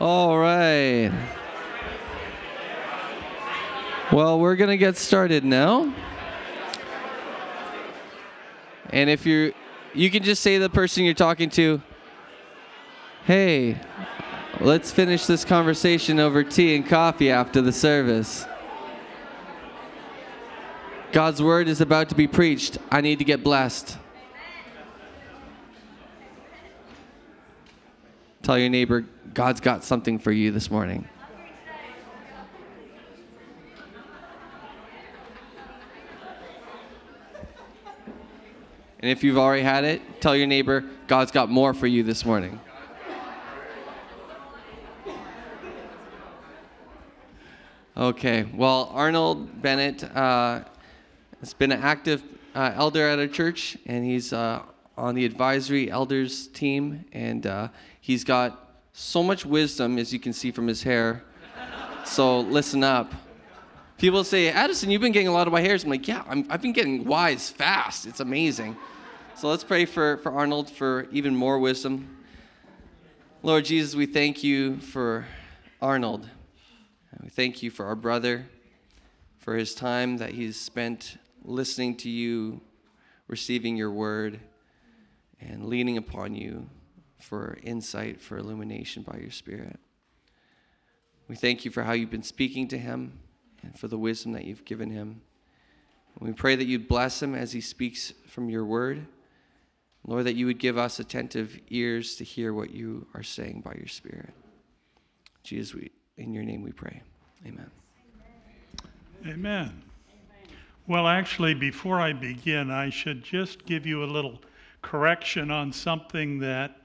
All right. Well, we're going to get started now. And if you're, you can just say to the person you're talking to, hey, let's finish this conversation over tea and coffee after the service. God's word is about to be preached. I need to get blessed. Tell your neighbor, God's got something for you this morning. And if you've already had it, tell your neighbor, God's got more for you this morning. Okay, well, Arnold Bennett uh, has been an active uh, elder at our church, and he's uh, on the advisory elders team, and uh, he's got so much wisdom, as you can see from his hair. So listen up. People say, Addison, you've been getting a lot of white hairs. I'm like, yeah, i have been getting wise fast. It's amazing. So let's pray for, for Arnold for even more wisdom. Lord Jesus, we thank you for Arnold. We thank you for our brother, for his time that he's spent listening to you, receiving your word, and leaning upon you for insight, for illumination by your Spirit. We thank you for how you've been speaking to him and for the wisdom that you've given him. And we pray that you'd bless him as he speaks from your word. Lord, that you would give us attentive ears to hear what you are saying by your Spirit. Jesus, we, in your name we pray. Amen. Amen. Well, actually, before I begin, I should just give you a little correction on something that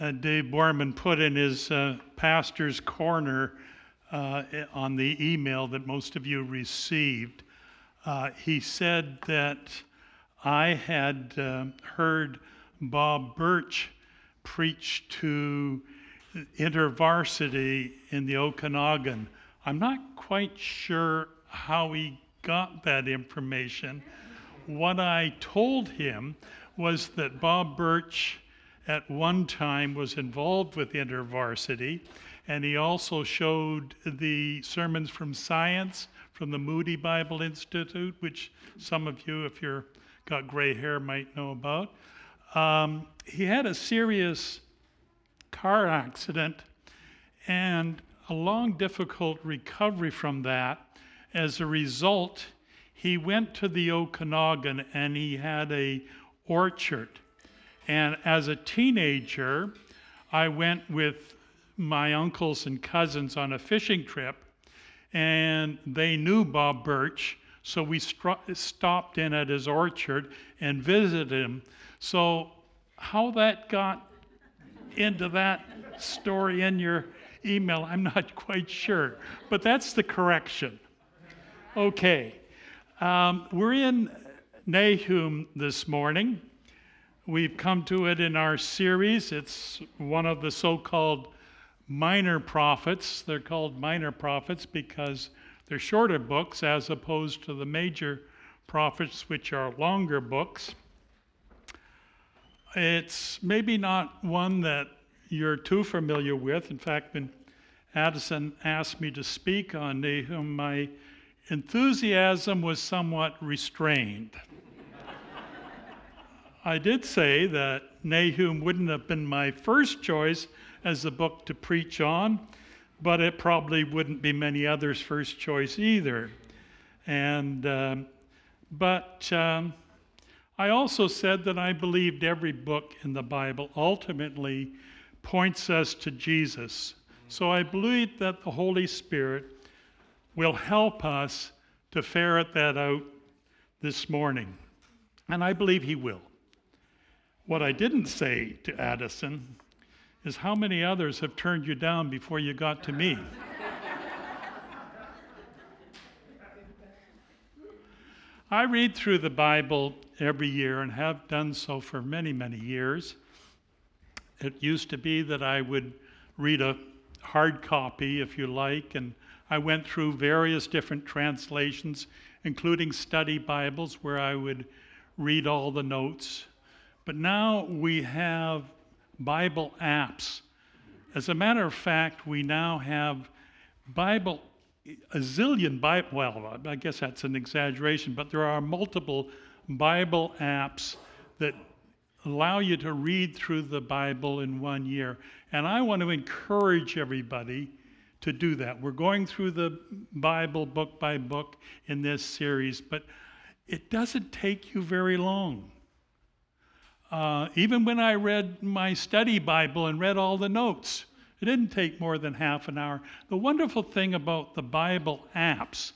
uh, Dave Borman put in his uh, pastor's corner uh, on the email that most of you received. Uh, he said that I had uh, heard Bob Birch preach to InterVarsity in the Okanagan. I'm not quite sure how he got that information. What I told him was that Bob Birch at one time was involved with InterVarsity, and he also showed the sermons from science from the Moody Bible Institute, which some of you, if you're got gray hair, might know about. Um, he had a serious car accident and a long, difficult recovery from that. As a result, he went to the Okanagan and he had a orchard. And as a teenager, I went with my uncles and cousins on a fishing trip, and they knew Bob Birch, so we stopped in at his orchard and visited him. So, how that got into that story in your email, I'm not quite sure, but that's the correction. Okay, um, we're in Nahum this morning. We've come to it in our series. It's one of the so called minor prophets. They're called minor prophets because they're shorter books as opposed to the major prophets, which are longer books. It's maybe not one that you're too familiar with. In fact, when Addison asked me to speak on Nahum, my enthusiasm was somewhat restrained. I did say that Nahum wouldn't have been my first choice as a book to preach on, but it probably wouldn't be many others' first choice either. And um, but um, I also said that I believed every book in the Bible ultimately points us to Jesus. So I believe that the Holy Spirit will help us to ferret that out this morning. And I believe He will. What I didn't say to Addison is how many others have turned you down before you got to me. I read through the Bible every year and have done so for many, many years. It used to be that I would read a hard copy, if you like, and I went through various different translations, including study Bibles, where I would read all the notes but now we have Bible apps As a matter of fact, we now have Bible, a zillion Bible, well, I guess that's an exaggeration, but there are multiple Bible apps that allow you to read through the Bible in one year. And I want to encourage everybody to do that. We're going through the Bible book by book in this series, but it doesn't take you very long. Uh, even when I read my study Bible and read all the notes, it didn't take more than half an hour. The wonderful thing about the Bible apps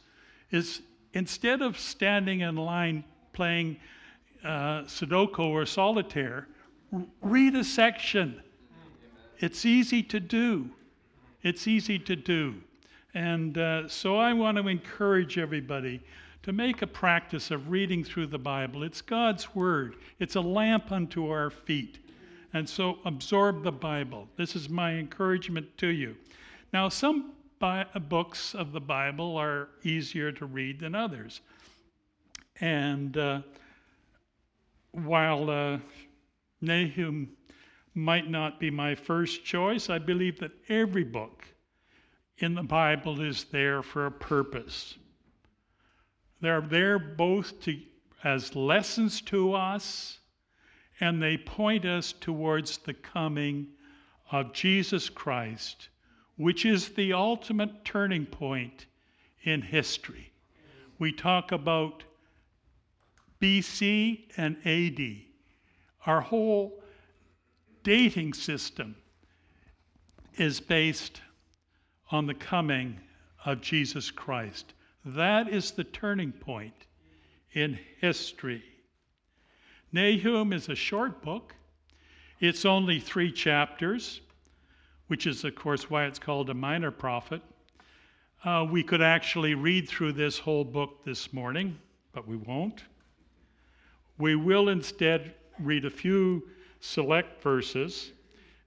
is instead of standing in line playing uh, Sudoku or solitaire, r- read a section. It's easy to do. It's easy to do. And uh, so I want to encourage everybody to make a practice of reading through the Bible. It's God's Word, it's a lamp unto our feet. And so absorb the Bible. This is my encouragement to you. Now, some bi- books of the Bible are easier to read than others. And uh, while uh, Nahum might not be my first choice, I believe that every book in the Bible is there for a purpose. They're there both to, as lessons to us, and they point us towards the coming of Jesus Christ, which is the ultimate turning point in history. We talk about BC and AD. Our whole dating system is based on the coming of Jesus Christ. That is the turning point in history. Nahum is a short book. It's only three chapters, which is, of course, why it's called a minor prophet. Uh, we could actually read through this whole book this morning, but we won't. We will instead read a few select verses,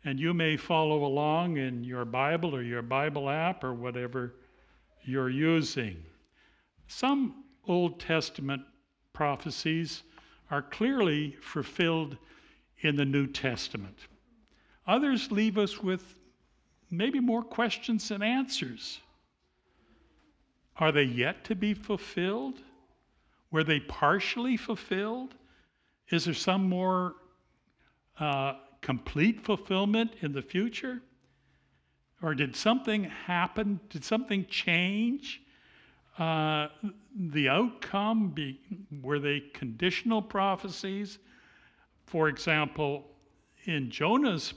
and you may follow along in your Bible or your Bible app or whatever you're using. Some Old Testament prophecies are clearly fulfilled in the New Testament. Others leave us with maybe more questions than answers. Are they yet to be fulfilled? Were they partially fulfilled? Is there some more uh, complete fulfillment in the future? Or did something happen? Did something change? Uh, the outcome, be, were they conditional prophecies? For example, in Jonah's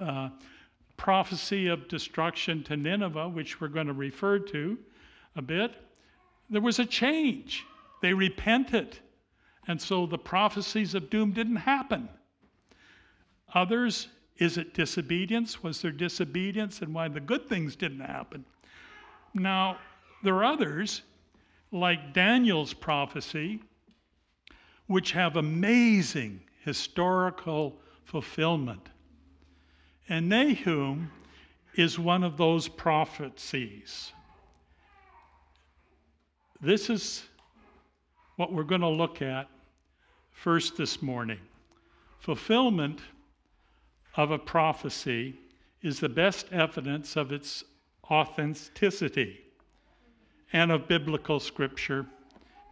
uh, prophecy of destruction to Nineveh, which we're going to refer to a bit, there was a change. They repented. And so the prophecies of doom didn't happen. Others, is it disobedience? Was there disobedience and why the good things didn't happen? Now, there are others, like Daniel's prophecy, which have amazing historical fulfillment. And Nahum is one of those prophecies. This is what we're going to look at first this morning. Fulfillment of a prophecy is the best evidence of its authenticity and of biblical scripture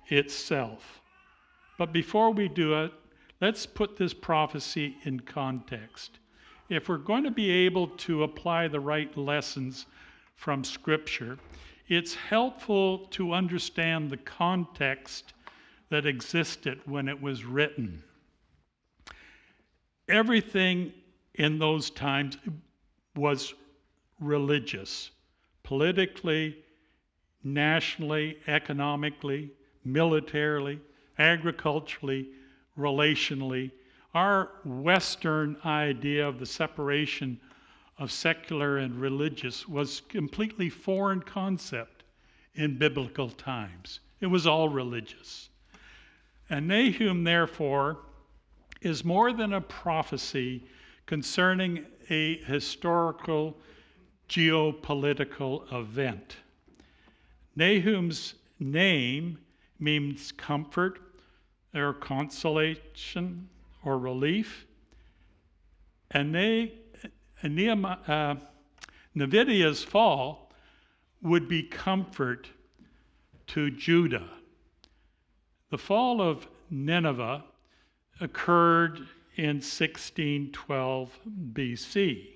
itself. But before we do it, let's put this prophecy in context. If we're going to be able to apply the right lessons from scripture, it's helpful to understand the context that existed when it was written. Everything in those times was religious, politically, nationally, economically, militarily, agriculturally, relationally. Our Western idea of the separation of secular and religious was completely foreign concept in biblical times. It was all religious. And Nahum, therefore, is more than a prophecy concerning a historical geopolitical event. Nahum's name means comfort or consolation or relief. And Nehemiah, uh, Nineveh's fall would be comfort to Judah. The fall of Nineveh occurred in 1612 BC.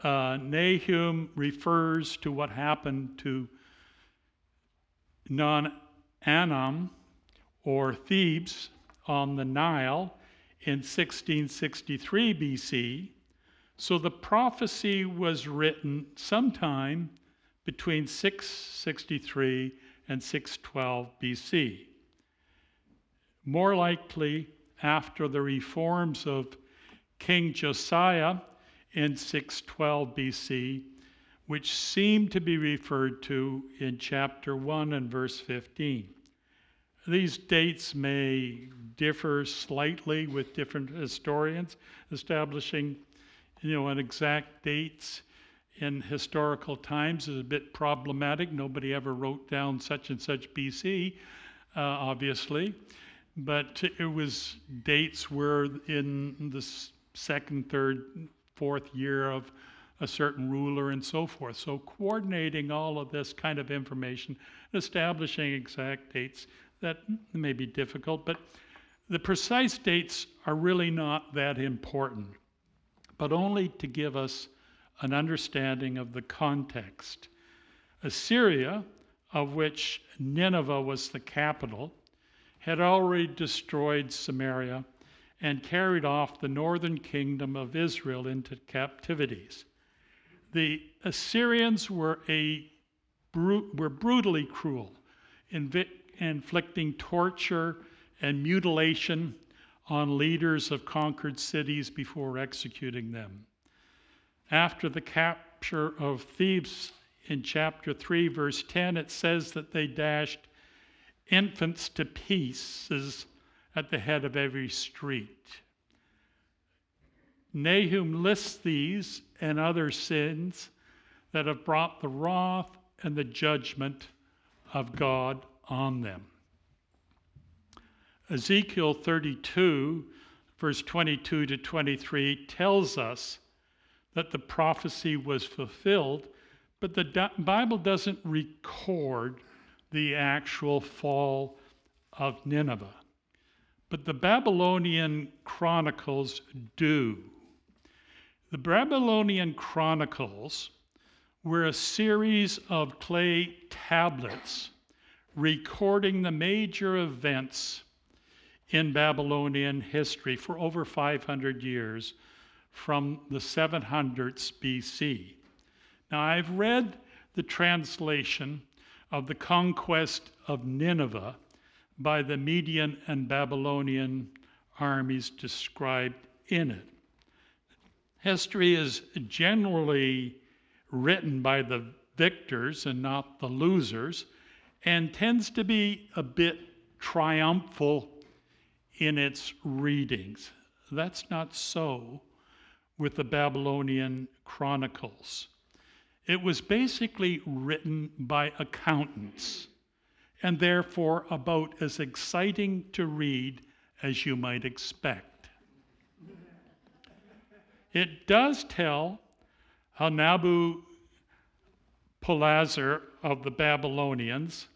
Uh, Nahum refers to what happened to No Amon or Thebes on the Nile in 1663 BC. So the prophecy was written sometime between 663 and 612 BC. More likely after the reforms of King Josiah in 612 BC, which seem to be referred to in chapter 1 and verse 15. These dates may differ slightly with different historians establishing you know an exact dates in historical times is a bit problematic nobody ever wrote down such and such bc uh, obviously but it was dates were in the second third fourth year of a certain ruler and so forth so coordinating all of this kind of information establishing exact dates that may be difficult but the precise dates are really not that important, but only to give us an understanding of the context. Assyria, of which Nineveh was the capital, had already destroyed Samaria and carried off the northern kingdom of Israel into captivities. The Assyrians were, a, were brutally cruel, inflicting torture and mutilation on leaders of conquered cities before executing them. After the capture of Thebes in chapter 3, verse 10, it says that they dashed infants to pieces at the head of every street. Nahum lists these and other sins that have brought the wrath and the judgment of God on them. Ezekiel 32, verse 22 to 23, tells us that the prophecy was fulfilled, but the Bible doesn't record the actual fall of Nineveh. But the Babylonian chronicles do. The Babylonian chronicles were a series of clay tablets recording the major events in Babylonian history for over 500 years from the 700s BC. Now, I've read the translation of the conquest of Nineveh by the Median and Babylonian armies described in it. History is generally written by the victors and not the losers, and tends to be a bit triumphal in its readings. That's not so with the Babylonian Chronicles. It was basically written by accountants and therefore about as exciting to read as you might expect. It does tell how Nabopolassar of the Babylonians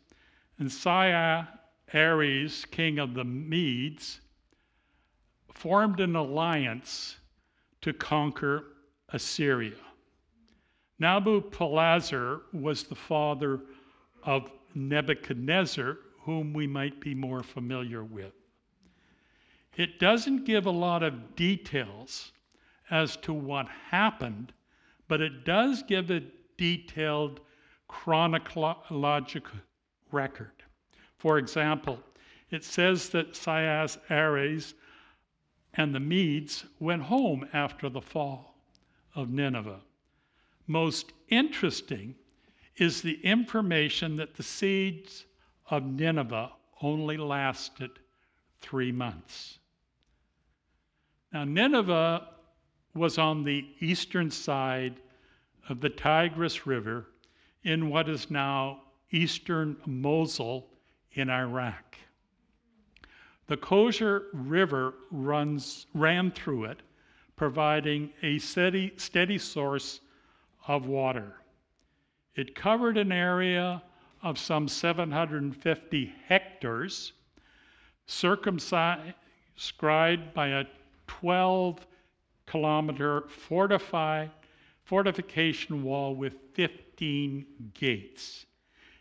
and Sia Ares, king of the Medes, formed an alliance to conquer Assyria. Nabopolassar was the father of Nebuchadnezzar, whom we might be more familiar with. It doesn't give a lot of details as to what happened, but it does give a detailed chronological record. For example, it says that Sias Ares and the Medes went home after the fall of Nineveh. Most interesting is the information that the siege of Nineveh only lasted three months. Now, Nineveh was on the eastern side of the Tigris River in what is now eastern Mosul in Iraq. The Khosr River runs, ran through it, providing a steady, steady source of water. It covered an area of some 750 hectares, circumscribed by a 12 kilometer fortified fortification wall with 15 gates.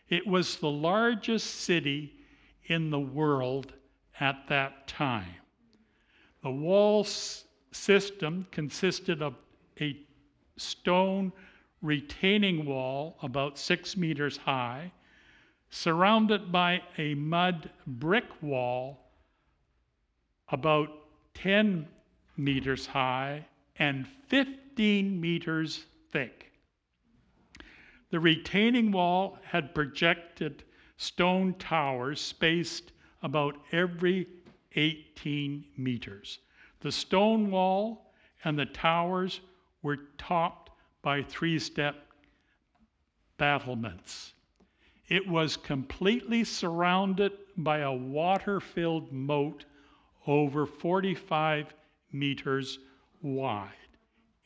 It was the largest city in the world at that time. The wall s- system consisted of a stone retaining wall about six meters high, surrounded by a mud brick wall about 10 meters high and 15 meters thick. The retaining wall had projected stone towers spaced about every 18 meters. The stone wall and the towers were topped by three step battlements. It was completely surrounded by a water filled moat over 45 meters wide.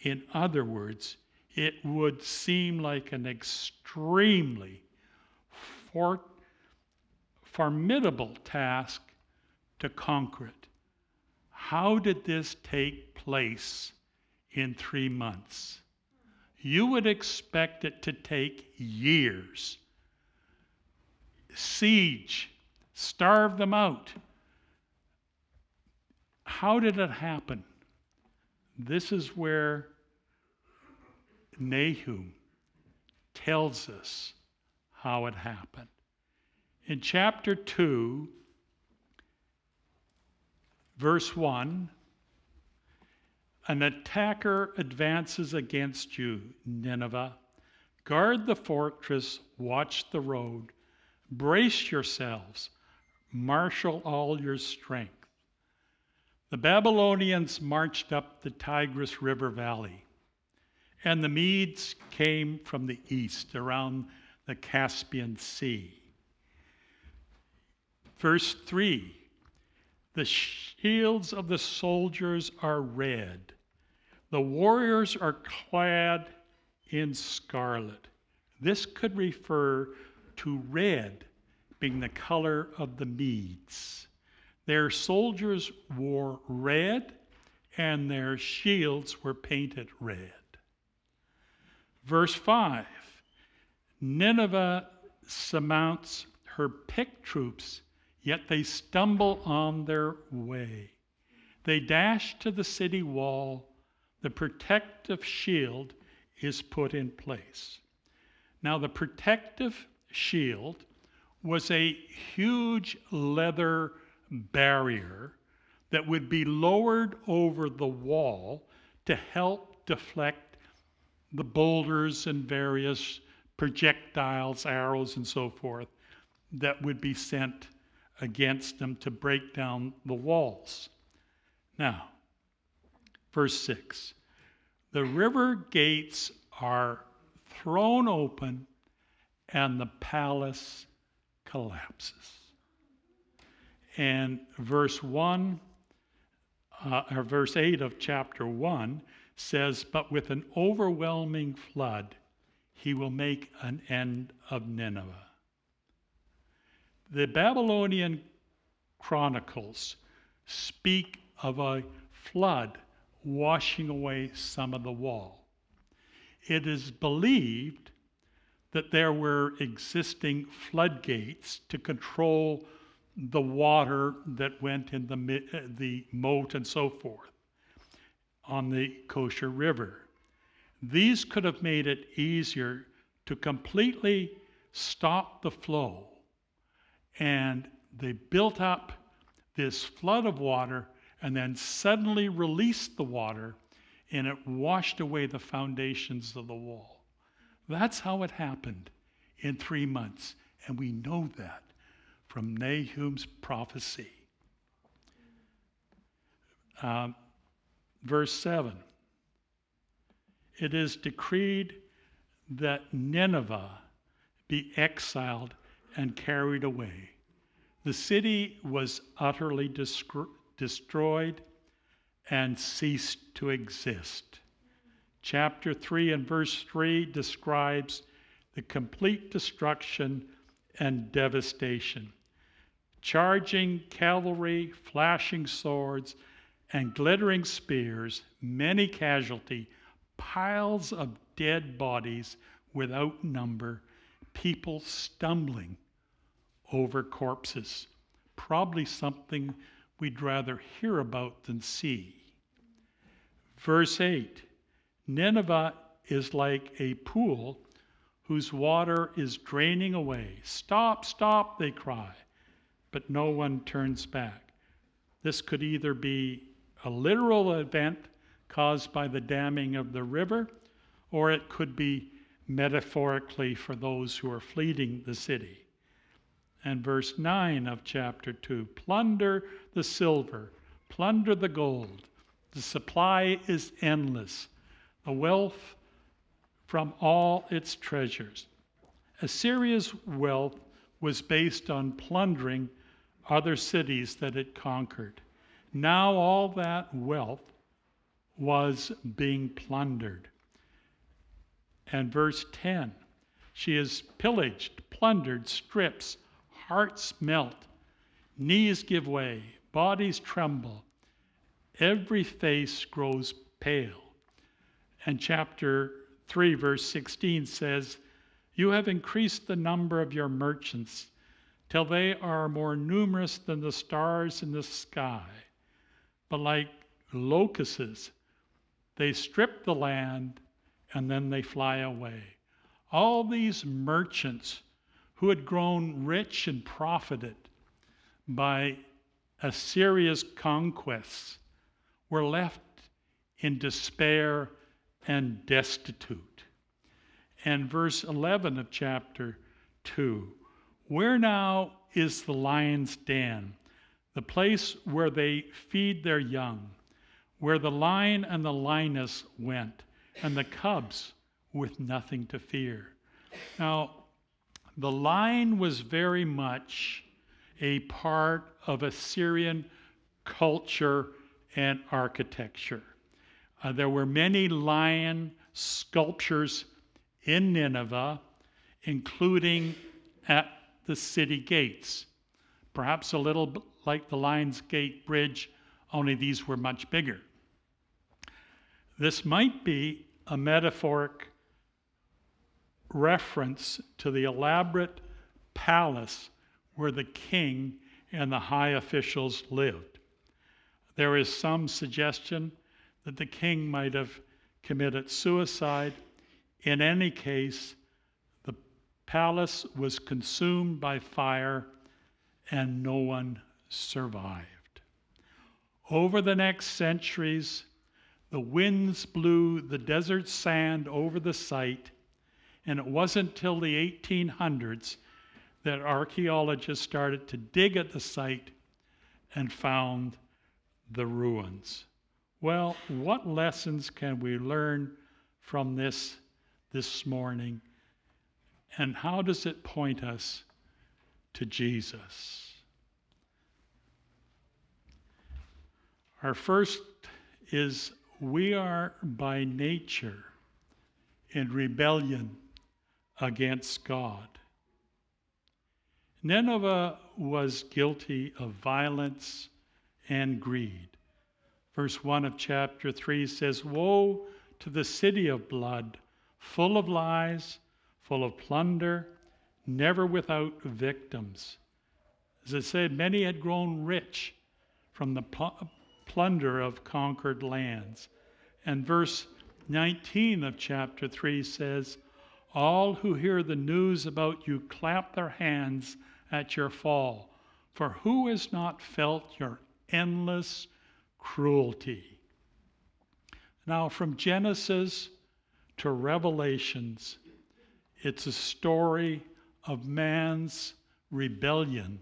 In other words, it would seem like an extremely for, formidable task to conquer it. How did this take place in three months? You would expect it to take years. Siege, starve them out. How did it happen? This is where Nahum tells us how it happened. In chapter 2, verse 1, an attacker advances against you, Nineveh. Guard the fortress, watch the road, brace yourselves, marshal all your strength. The Babylonians marched up the Tigris River Valley, and the Medes came from the east around the Caspian Sea. Verse 3 The shields of the soldiers are red, the warriors are clad in scarlet. This could refer to red being the color of the Medes. Their soldiers wore red, and their shields were painted red. Verse 5 Nineveh surmounts her picked troops, yet they stumble on their way. They dash to the city wall, the protective shield is put in place. Now, the protective shield was a huge leather barrier that would be lowered over the wall to help deflect the boulders and various projectiles, arrows, and so forth that would be sent against them to break down the walls. Now, verse 6 the river gates are thrown open and the palace collapses. And verse 1, uh, or verse 8 of chapter 1 says, But with an overwhelming flood, he will make an end of Nineveh. The Babylonian chronicles speak of a flood washing away some of the wall. It is believed that there were existing floodgates to control the water that went in the, uh, the moat and so forth on the Khosr River. These could have made it easier to completely stop the flow. And they built up this flood of water and then suddenly released the water and it washed away the foundations of the wall. That's how it happened in three months. And we know that from Nahum's prophecy. Um, verse 7 It is decreed that Nineveh be exiled and carried away. The city was utterly destroyed, and ceased to exist. Chapter 3 and verse 3 describes the complete destruction and devastation. Charging cavalry, flashing swords, and glittering spears, many casualty, piles of dead bodies without number, people stumbling over corpses. Probably something we'd rather hear about than see. Verse 8 Nineveh is like a pool whose water is draining away. Stop, stop, they cry, but no one turns back. This could either be a literal event caused by the damming of the river, or it could be metaphorically for those who are fleeing the city. And verse 9 of chapter 2 plunder the silver, plunder the gold. The supply is endless, the wealth from all its treasures. Assyria's wealth was based on plundering other cities that it conquered. Now all that wealth was being plundered. And verse 10 she is pillaged, plundered, strips, hearts melt, knees give way, bodies tremble, every face grows pale. And chapter 3, verse 16 says, You have increased the number of your merchants till they are more numerous than the stars in the sky. But like locusts, they strip the land and then they fly away. All these merchants who had grown rich and profited by Assyria's conquests were left in despair and destitute. And verse 11 of chapter 2 Where now is the lion's den, the place where they feed their young, where the lion and the lioness went, and the cubs with nothing to fear? Now, the lion was very much a part of Assyrian culture and architecture. Uh, there were many lion sculptures in Nineveh, including at the city gates. Perhaps a little like the Lion's Gate Bridge, only these were much bigger. This might be a metaphoric reference to the elaborate palace where the king and the high officials lived. There is some suggestion that the king might have committed suicide. In any case, palace was consumed by fire and no one survived. Over the next centuries, the winds blew the desert sand over the site and it wasn't till the 1800s that archaeologists started to dig at the site and found the ruins. Well, what lessons can we learn from this this morning? And how does it point us to Jesus? Our first is we are by nature in rebellion against God. Nineveh was guilty of violence and greed. Verse 1 of chapter 3 says, Woe to the city of blood, full of lies, full of plunder, never without victims. As I said, many had grown rich from the pl- plunder of conquered lands. And verse 19 of chapter 3 says, all who hear the news about you clap their hands at your fall. For who has not felt your endless cruelty? Now, from Genesis to Revelations, it's a story of man's rebellion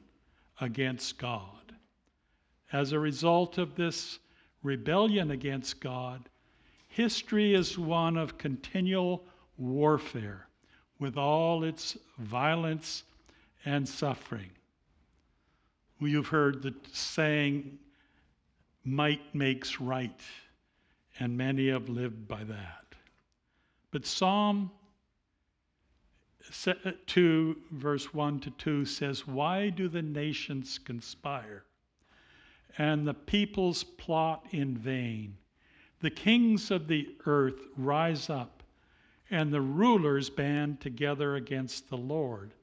against God. As a result of this rebellion against God, history is one of continual warfare with all its violence and suffering. You've heard the saying, might makes right, and many have lived by that. But Psalm Uh, 2, verse 1 to 2 says, Why do the nations conspire and the peoples plot in vain? The kings of the earth rise up, and the rulers band together against the Lord,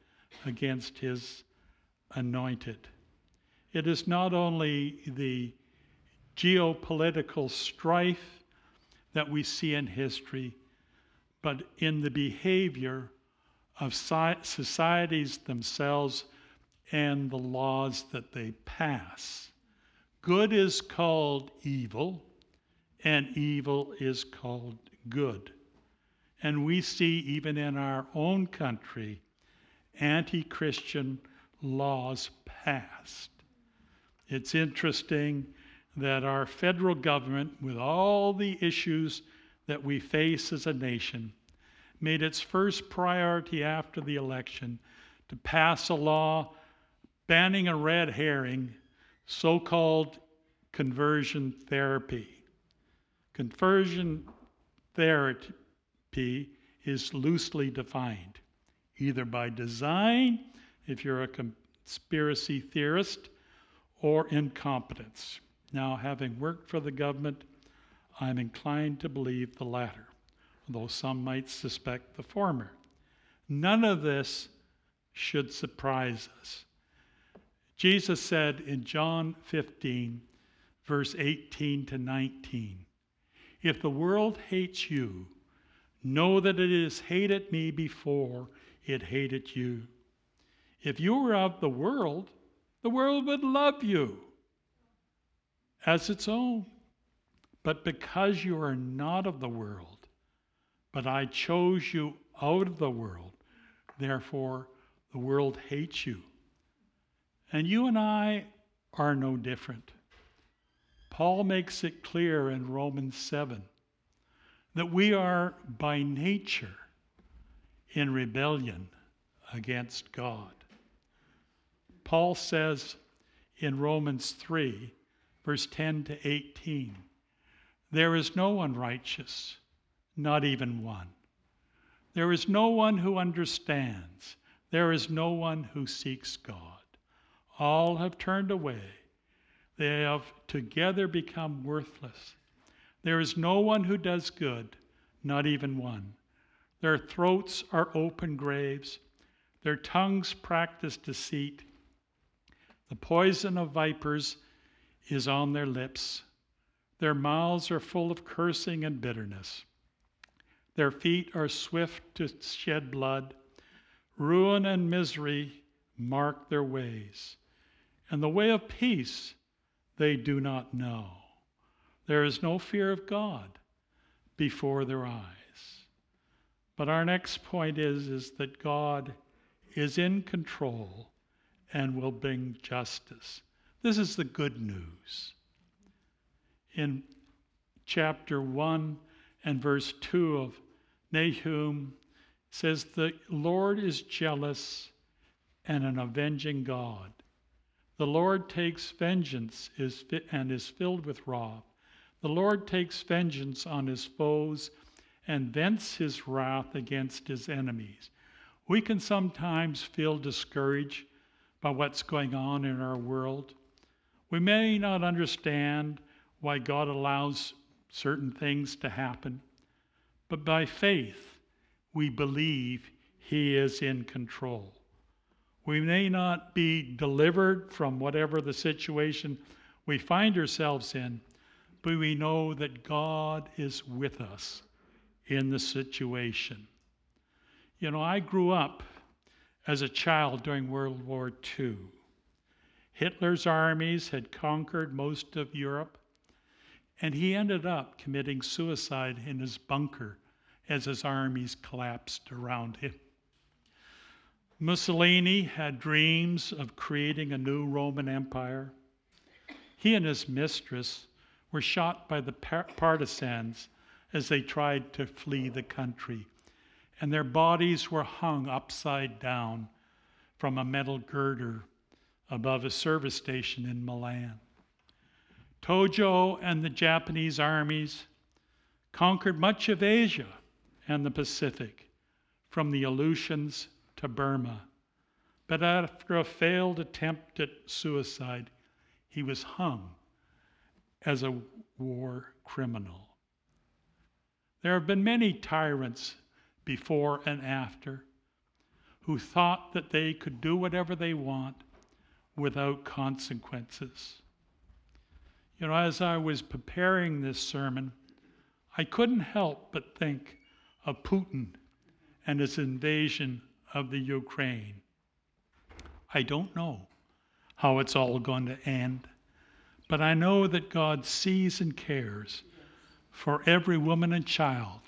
against his anointed. It is not only the geopolitical strife that we see in history, but in the behavior of societies themselves and the laws that they pass. Good is called evil, and evil is called good. And we see, even in our own country, anti Christian laws passed. It's interesting that our federal government, with all the issues that we face as a nation, made its first priority after the election to pass a law banning a red herring, so called conversion therapy. Conversion therapy is loosely defined, either by design, if you're a conspiracy theorist, or incompetence. Now, having worked for the government, I'm inclined to believe the latter, though some might suspect the former. None of this should surprise us. Jesus said in John 15, verse 18 to 19, If the world hates you, know that it has hated me before it hated you. If you were of the world, the world would love you as its own. But because you are not of the world, but I chose you out of the world, therefore the world hates you. And you and I are no different. Paul makes it clear in Romans 7 that we are by nature in rebellion against God. Paul says in Romans 3, verse 10 to 18, there is no one righteous, not even one. There is no one who understands. There is no one who seeks God. All have turned away. They have together become worthless. There is no one who does good, not even one. Their throats are open graves. Their tongues practice deceit. The poison of vipers is on their lips. Their mouths are full of cursing and bitterness. Their feet are swift to shed blood. Ruin and misery mark their ways. And the way of peace they do not know. There is no fear of God before their eyes. But our next point is, is that God is in control and will bring justice. This is the good news. In chapter 1 and verse 2 of Nahum says, The Lord is jealous and an avenging God. The Lord takes vengeance and is filled with wrath. The Lord takes vengeance on his foes and vents his wrath against his enemies. We can sometimes feel discouraged by what's going on in our world. We may not understand why God allows certain things to happen, but by faith, we believe He is in control. We may not be delivered from whatever the situation we find ourselves in, but we know that God is with us in the situation. You know, I grew up as a child during World War II. Hitler's armies had conquered most of Europe, and he ended up committing suicide in his bunker as his armies collapsed around him. Mussolini had dreams of creating a new Roman Empire. He and his mistress were shot by the partisans as they tried to flee the country, and their bodies were hung upside down from a metal girder above a service station in Milan. Tojo and the Japanese armies conquered much of Asia and the Pacific, from the Aleutians to Burma. But after a failed attempt at suicide, he was hung as a war criminal. There have been many tyrants before and after who thought that they could do whatever they want without consequences. You know, as I was preparing this sermon, I couldn't help but think of Putin and his invasion of the Ukraine. I don't know how it's all going to end, but I know that God sees and cares for every woman and child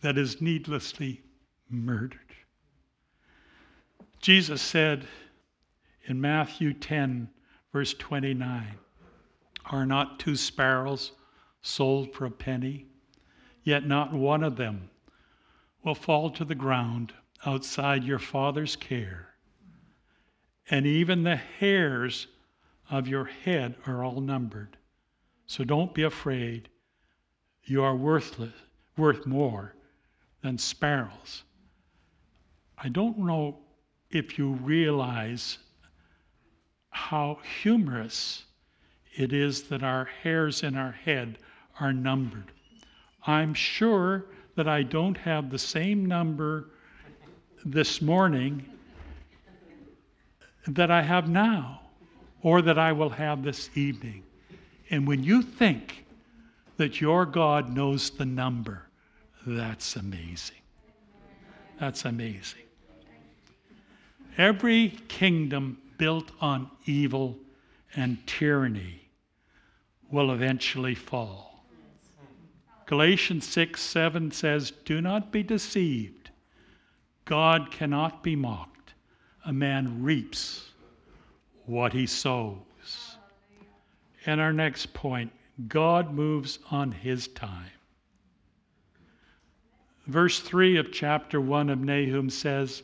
that is needlessly murdered. Jesus said in Matthew 10, verse 29, Are not two sparrows sold for a penny? Yet not one of them will fall to the ground outside your Father's care. And even the hairs of your head are all numbered. So don't be afraid. You are worthless, worth more than sparrows. I don't know if you realize how humorous it is that our hairs in our head are numbered. I'm sure that I don't have the same number this morning that I have now or that I will have this evening. And when you think that your God knows the number, that's amazing. That's amazing. Every kingdom built on evil and tyranny will eventually fall. Galatians 6 7 says, Do not be deceived. God cannot be mocked. A man reaps what he sows. And our next point God moves on his time. Verse 3 of chapter 1 of Nahum says,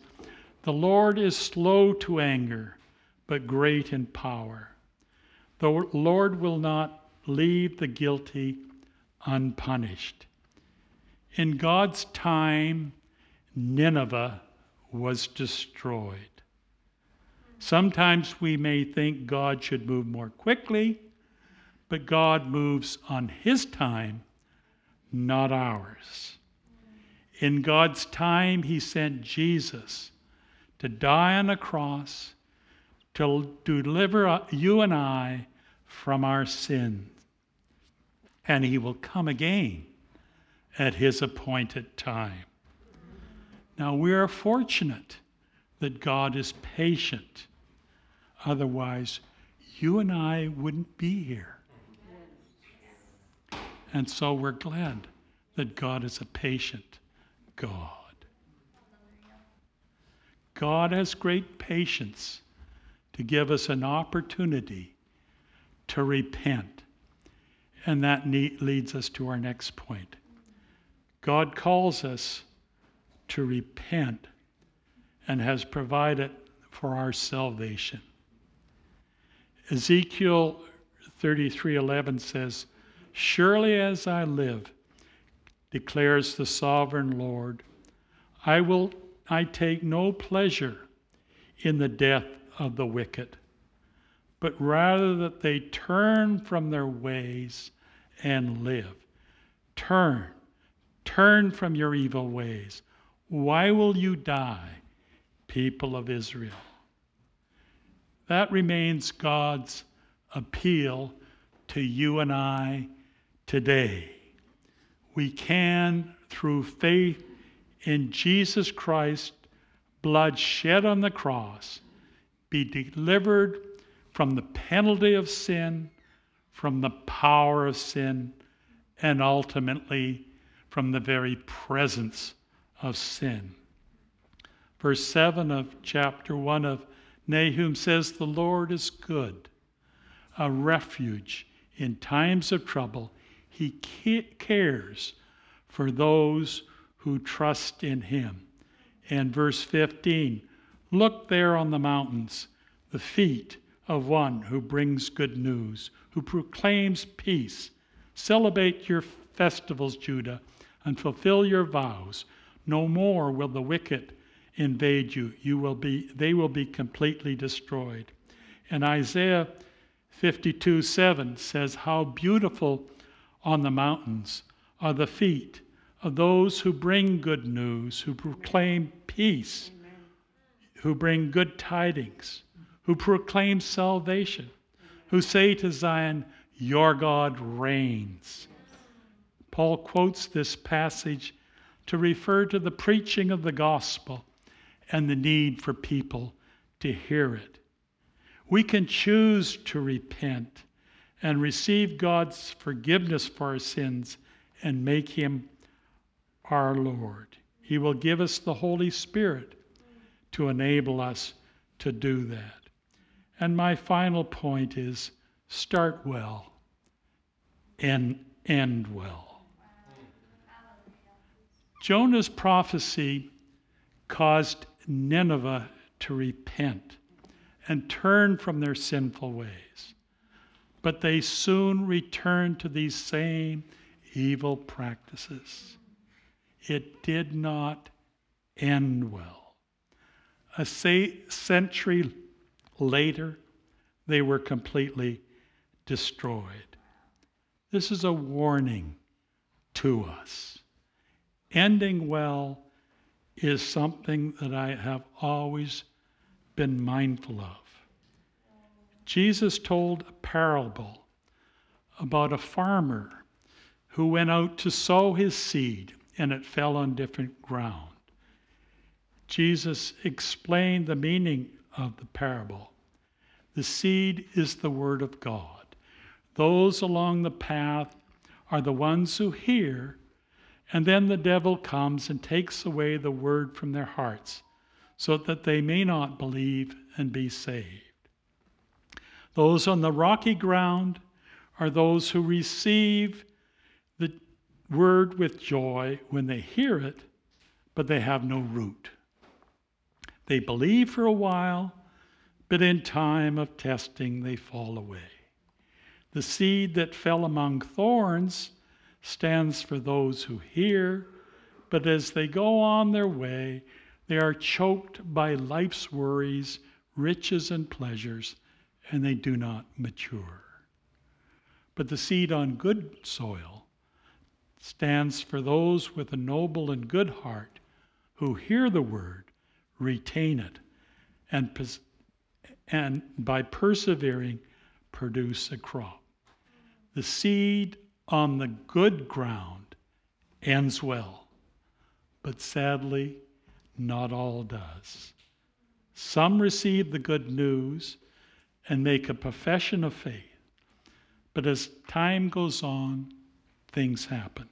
The Lord is slow to anger, but great in power. The Lord will not leave the guilty unpunished. In God's time, Nineveh was destroyed. Sometimes we may think God should move more quickly, but God moves on His time, not ours. In God's time, He sent Jesus to die on a cross to deliver you and I from our sins. And He will come again at His appointed time. Now, we are fortunate that God is patient. Otherwise, you and I wouldn't be here. And so we're glad that God is a patient God. God has great patience to give us an opportunity to repent. And that leads us to our next point. God calls us to repent and has provided for our salvation. Ezekiel 33:11 says, "Surely as I live, declares the sovereign Lord, I will I take no pleasure in the death of the wicked, but rather that they turn from their ways and live. Turn, turn from your evil ways. Why will you die, people of Israel? That remains God's appeal to you and I today we can, through faith in Jesus Christ, blood shed on the cross, be delivered from the penalty of sin, from the power of sin, and ultimately from the very presence of sin. Verse 7 of chapter 1 of Nahum says, The Lord is good, a refuge in times of trouble. He cares for those who trust in him. And verse 15 Look there on the mountains, the feet of one who brings good news, who proclaims peace. Celebrate your festivals, Judah, and fulfill your vows. No more will the wicked invade you. You will be they will be completely destroyed. And Isaiah 52 7 says, How beautiful on the mountains are the feet of those who bring good news, who proclaim peace, who bring good tidings, who proclaim salvation, who say to Zion, Your God reigns. Paul quotes this passage to refer to the preaching of the gospel and the need for people to hear it. We can choose to repent and receive God's forgiveness for our sins and make Him our Lord. He will give us the Holy Spirit to enable us to do that. And my final point is start well and end well. Jonah's prophecy caused Nineveh to repent and turn from their sinful ways. But they soon returned to these same evil practices. It did not end well. A century later, they were completely destroyed. This is a warning to us. Ending well is something that I have always been mindful of. Jesus told a parable about a farmer who went out to sow his seed and it fell on different ground. Jesus explained the meaning of the parable. The seed is the word of God. Those along the path are the ones who hear, and then the devil comes and takes away the word from their hearts so that they may not believe and be saved. Those on the rocky ground are those who receive the word with joy when they hear it, but they have no root. They believe for a while, but in time of testing they fall away. The seed that fell among thorns stands for those who hear, but as they go on their way, they are choked by life's worries, riches, and pleasures, and they do not mature. But the seed on good soil stands for those with a noble and good heart who hear the word, retain it, and, and by persevering, produce a crop. The seed on the good ground ends well, but sadly, not all does. Some receive the good news and make a profession of faith, but as time goes on, things happen.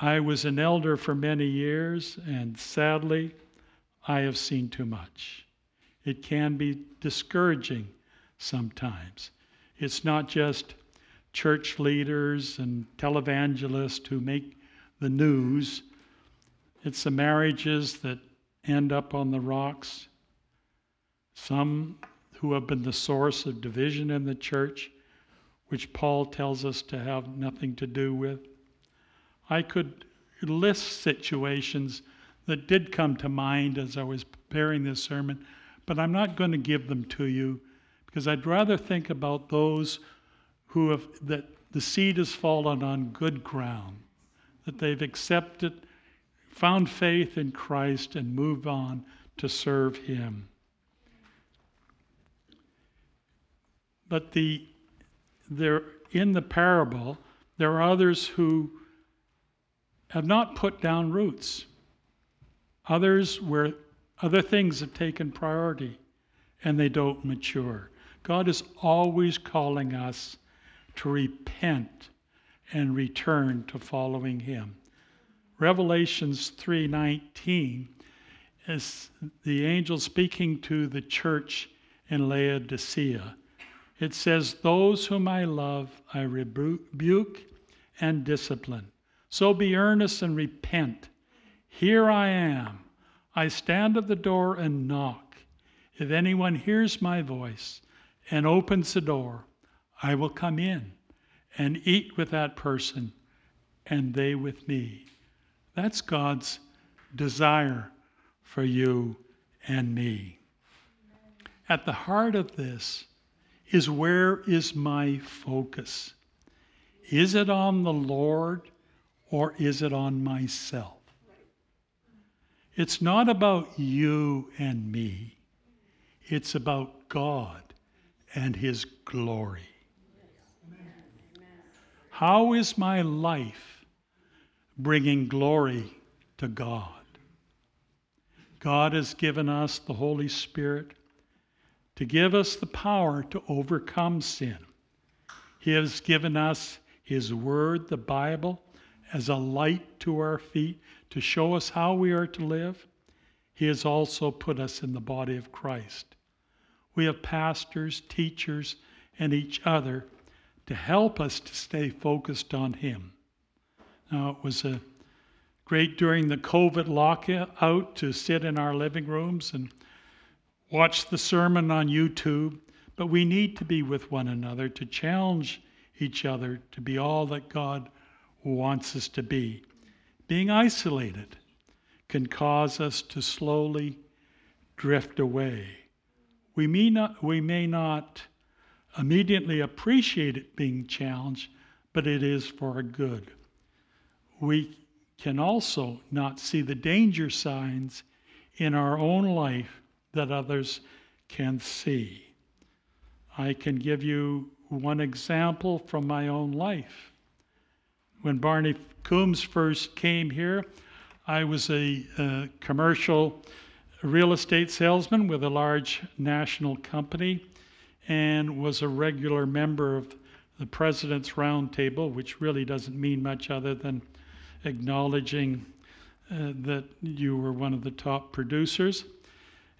I was an elder for many years, and sadly, I have seen too much. It can be discouraging sometimes. It's not just church leaders and televangelists who make the news, it's the marriages that end up on the rocks, some who have been the source of division in the church, which Paul tells us to have nothing to do with. I could list situations that did come to mind as I was preparing this sermon, but I'm not going to give them to you because I'd rather think about those who have that the seed has fallen on good ground, that they've accepted, found faith in Christ, and moved on to serve Him. But the there in the parable, there are others who have not put down roots. Others where other things have taken priority and they don't mature. God is always calling us to repent and return to following him. Revelations 3:19 is the angel speaking to the church in Laodicea. It says, "Those whom I love I rebuke and discipline. So be earnest and repent. Here I am. I stand at the door and knock. If anyone hears my voice and opens the door, I will come in and eat with that person and they with me. That's God's desire for you and me. At the heart of this is where is my focus? Is it on the Lord or is it on myself? It's not about you and me, it's about God and His glory. How is my life bringing glory to God? God has given us the Holy Spirit to give us the power to overcome sin. He has given us His Word, the Bible, as a light to our feet to show us how we are to live. He has also put us in the body of Christ. We have pastors, teachers, and each other to help us to stay focused on Him. Now, it was a great during the COVID lockout to sit in our living rooms and watch the sermon on YouTube, but we need to be with one another to challenge each other to be all that God wants us to be. Being isolated can cause us to slowly drift away. We may not, we may not immediately appreciate it being challenged, but it is for our good. We can also not see the danger signs in our own life that others can see. I can give you one example from my own life. When Barney Coombs first came here, I was a, a commercial real estate salesman with a large national company and was a regular member of the President's Roundtable, which really doesn't mean much other than acknowledging uh, that you were one of the top producers.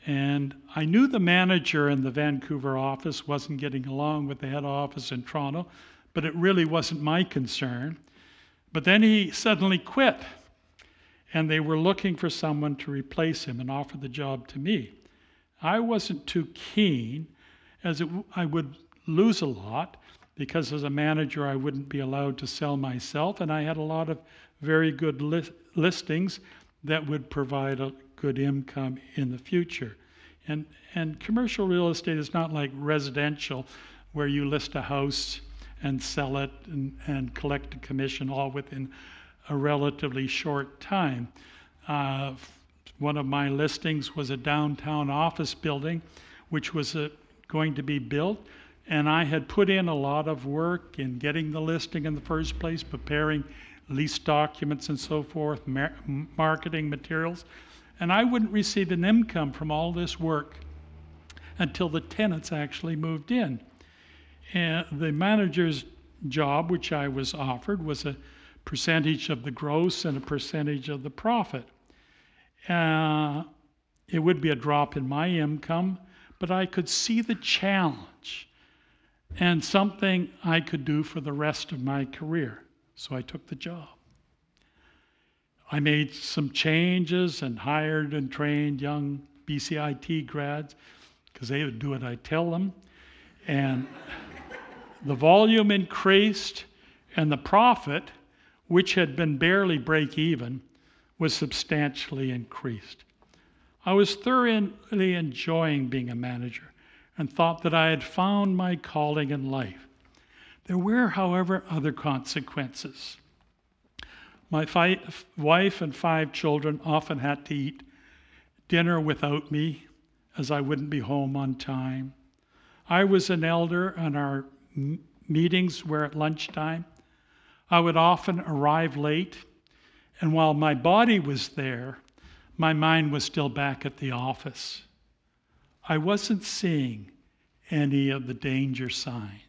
And I knew the manager in the Vancouver office wasn't getting along with the head office in Toronto, but it really wasn't my concern. But then he suddenly quit, and they were looking for someone to replace him and offer the job to me. I wasn't too keen, as it, I would lose a lot because as a manager I wouldn't be allowed to sell myself, and I had a lot of very good li- listings that would provide a good income in the future. And, and commercial real estate is not like residential, where you list a house and sell it and, and collect a commission all within a relatively short time. Uh, one of my listings was a downtown office building, which was uh, going to be built. And I had put in a lot of work in getting the listing in the first place, preparing lease documents and so forth, mar- marketing materials. And I wouldn't receive an income from all this work until the tenants actually moved in. And the manager's job, which I was offered, was a percentage of the gross and a percentage of the profit. Uh, it would be a drop in my income, but I could see the challenge and something I could do for the rest of my career. So I took the job. I made some changes and hired and trained young BCIT grads because they would do what I tell them. And the volume increased, and the profit, which had been barely break even, was substantially increased. I was thoroughly enjoying being a manager and thought that I had found my calling in life. There were, however, other consequences. My wife and five children often had to eat dinner without me, as I wouldn't be home on time. I was an elder, and our meetings were at lunchtime. I would often arrive late, and while my body was there, my mind was still back at the office. I wasn't seeing any of the danger signs.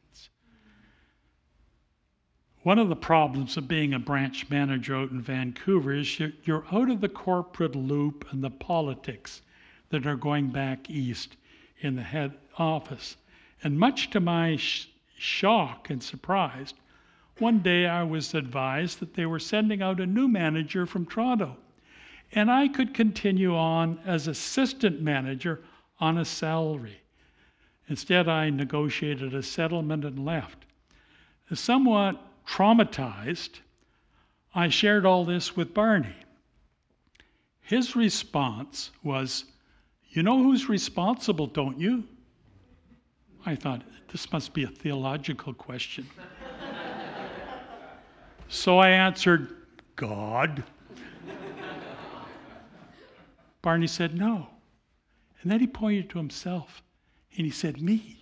One of the problems of being a branch manager out in Vancouver is you're out of the corporate loop and the politics that are going back east in the head office. And much to my sh- shock and surprise, one day I was advised that they were sending out a new manager from Toronto. And I could continue on as assistant manager on a salary. Instead, I negotiated a settlement and left. Somewhat traumatized, I shared all this with Barney. His response was, You know who's responsible, don't you? I thought, This must be a theological question. so I answered, God. Barney said, No. And then he pointed to himself and he said, Me.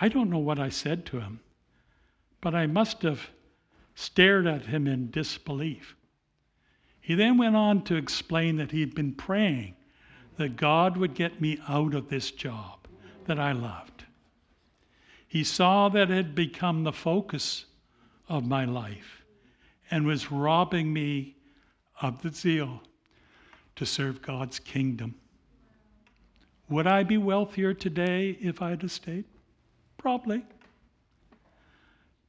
I don't know what I said to him, but I must have stared at him in disbelief. He then went on to explain that he'd been praying that God would get me out of this job that I loved. He saw that it had become the focus of my life and was robbing me of the zeal to serve God's kingdom. Would I be wealthier today if I had stayed? Probably.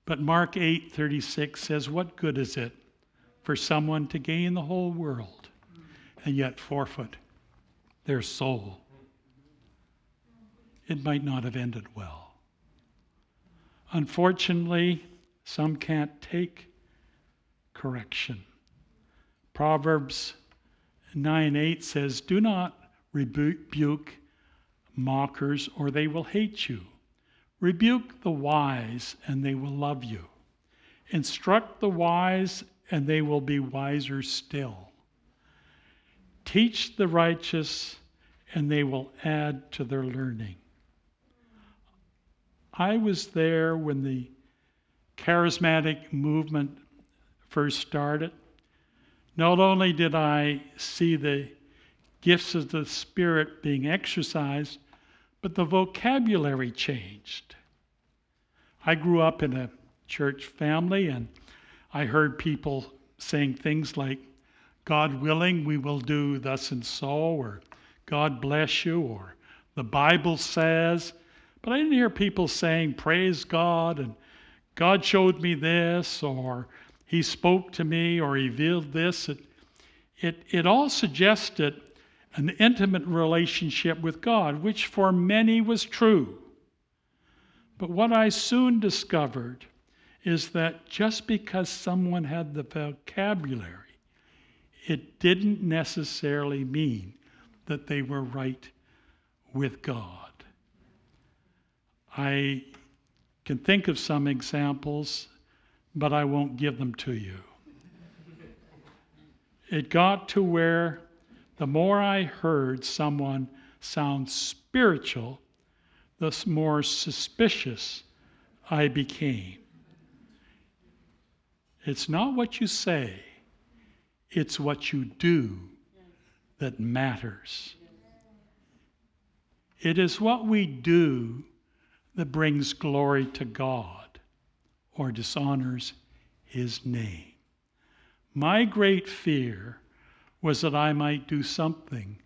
But Mark 8:36 says, "What good is it for someone to gain the whole world and yet forfeit their soul?" It might not have ended well. Unfortunately, some can't take correction. Proverbs 9 8 says, Do not rebuke mockers, or they will hate you. Rebuke the wise, and they will love you. Instruct the wise, and they will be wiser still. Teach the righteous, and they will add to their learning. I was there when the charismatic movement first started. Not only did I see the gifts of the Spirit being exercised, but the vocabulary changed. I grew up in a church family and I heard people saying things like, God willing, we will do thus and so, or God bless you, or the Bible says. But I didn't hear people saying, Praise God, and God showed me this, or He spoke to me, or revealed this. It, it, it all suggested an intimate relationship with God, which for many was true. But what I soon discovered is that just because someone had the vocabulary, it didn't necessarily mean that they were right with God. I can think of some examples, but I won't give them to you. It got to where the more I heard someone sound spiritual, the more suspicious I became. It's not what you say, it's what you do that matters. It is what we do that brings glory to God or dishonors His name. My great fear was that I might do something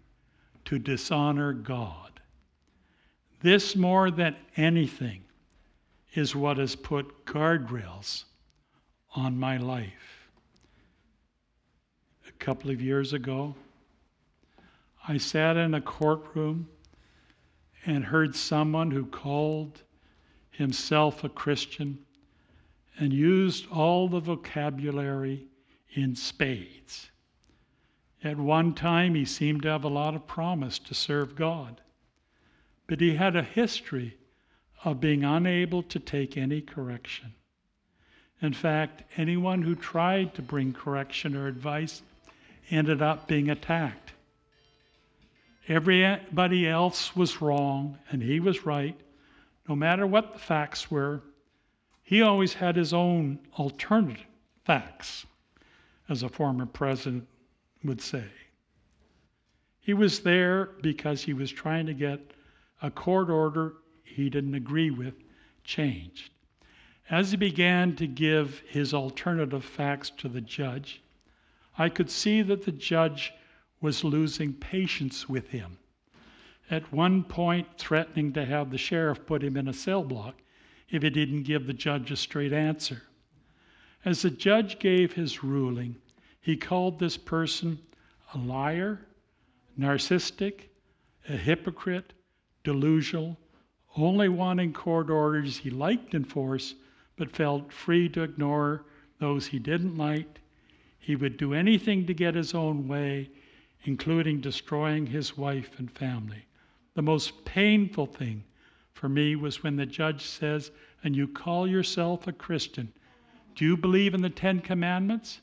to dishonor God. This, more than anything, is what has put guardrails on my life. A couple of years ago, I sat in a courtroom and heard someone who called himself a Christian and used all the vocabulary in spades. At one time, he seemed to have a lot of promise to serve God, but he had a history of being unable to take any correction. In fact, anyone who tried to bring correction or advice ended up being attacked. Everybody else was wrong and he was right, no matter what the facts were. He always had his own alternative facts, as a former president would say. He was there because he was trying to get a court order he didn't agree with changed. As he began to give his alternative facts to the judge, I could see that the judge was losing patience with him. At one point, threatening to have the sheriff put him in a cell block if he didn't give the judge a straight answer. As the judge gave his ruling, he called this person a liar, narcissistic, a hypocrite, delusional, only wanting court orders he liked enforced, but felt free to ignore those he didn't like. He would do anything to get his own way, including destroying his wife and family. The most painful thing for me was when the judge says, And you call yourself a Christian. Do you believe in the Ten Commandments?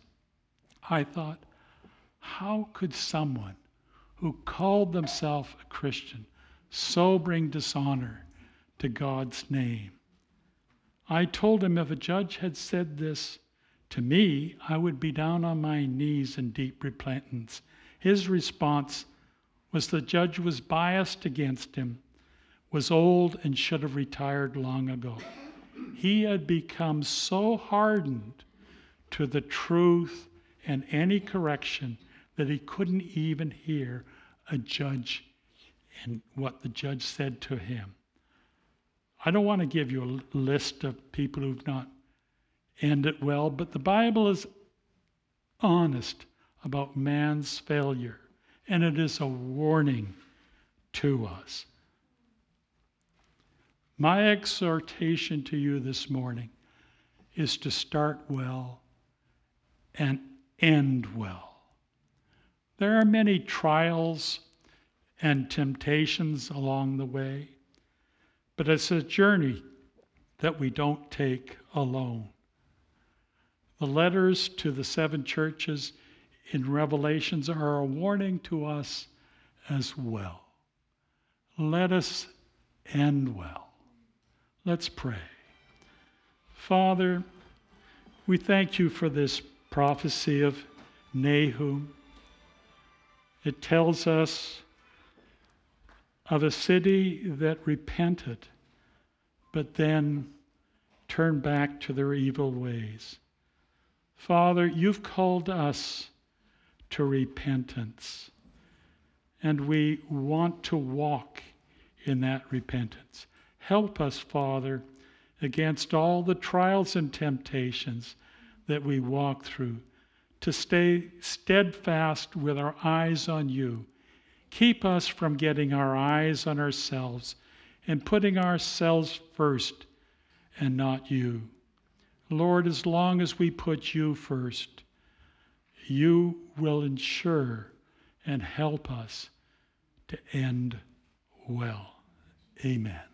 I thought, how could someone who called themselves a Christian so bring dishonor to God's name? I told him if a judge had said this to me, I would be down on my knees in deep repentance. His response was the judge was biased against him, was old, and should have retired long ago. He had become so hardened to the truth and any correction that he couldn't even hear a judge and what the judge said to him. I don't want to give you a list of people who've not ended well, but the Bible is honest about man's failure, and it is a warning to us. My exhortation to you this morning is to start well and end well. There are many trials and temptations along the way, but it's a journey that we don't take alone. The letters to the seven churches in Revelations are a warning to us as well. Let us end well. Let's pray. Father, we thank you for this prophecy of Nahum. It tells us of a city that repented, but then turned back to their evil ways. Father, you've called us to repentance, and we want to walk in that repentance. Help us, Father, against all the trials and temptations that we walk through, to stay steadfast with our eyes on you. Keep us from getting our eyes on ourselves and putting ourselves first and not you. Lord, as long as we put you first, you will ensure and help us to end well. Amen.